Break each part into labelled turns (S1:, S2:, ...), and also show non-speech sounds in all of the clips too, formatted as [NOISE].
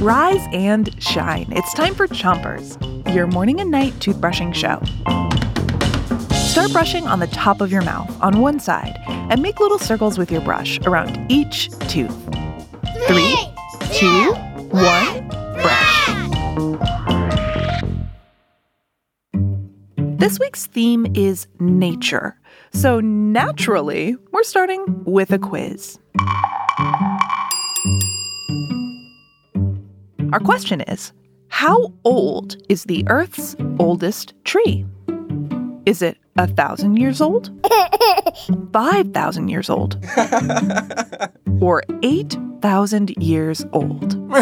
S1: Rise and shine. It's time for Chompers, your morning and night toothbrushing show. Start brushing on the top of your mouth on one side and make little circles with your brush around each tooth. Three, two, one, brush. This week's theme is nature. So naturally, we're starting with a quiz. Our question is How old is the Earth's oldest tree? Is it a thousand years old? [LAUGHS] Five thousand years old? [LAUGHS] or eight thousand years old? [LAUGHS]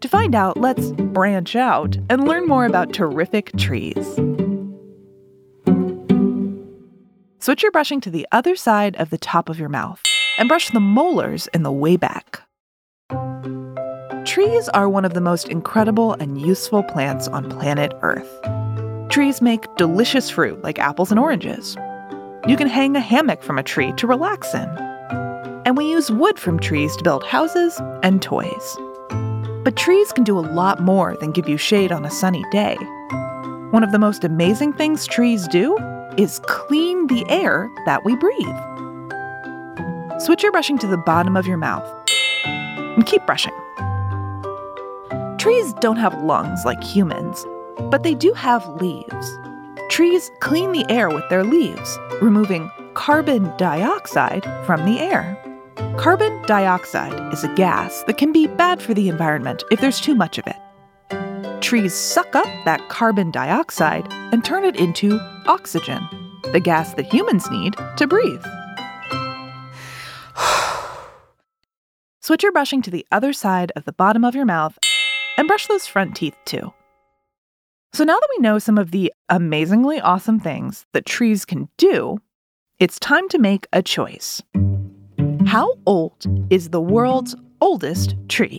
S1: to find out, let's branch out and learn more about terrific trees. Switch your brushing to the other side of the top of your mouth and brush the molars in the way back. Trees are one of the most incredible and useful plants on planet Earth. Trees make delicious fruit like apples and oranges. You can hang a hammock from a tree to relax in. And we use wood from trees to build houses and toys. But trees can do a lot more than give you shade on a sunny day. One of the most amazing things trees do is clean the air that we breathe. Switch your brushing to the bottom of your mouth and keep brushing. Trees don't have lungs like humans, but they do have leaves. Trees clean the air with their leaves, removing carbon dioxide from the air. Carbon dioxide is a gas that can be bad for the environment if there's too much of it. Trees suck up that carbon dioxide and turn it into oxygen, the gas that humans need to breathe. Switch your brushing to the other side of the bottom of your mouth and brush those front teeth too. So now that we know some of the amazingly awesome things that trees can do, it's time to make a choice. How old is the world's oldest tree?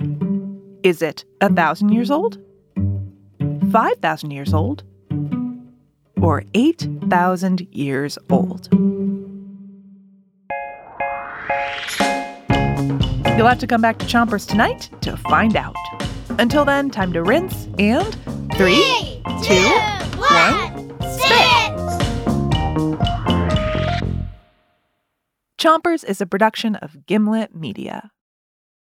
S1: Is it a thousand years old? Five thousand years old? Or eight thousand years old? You'll have to come back to Chompers tonight to find out. Until then, time to rinse and three, two,
S2: one,
S1: spit. Chompers is a production of Gimlet Media.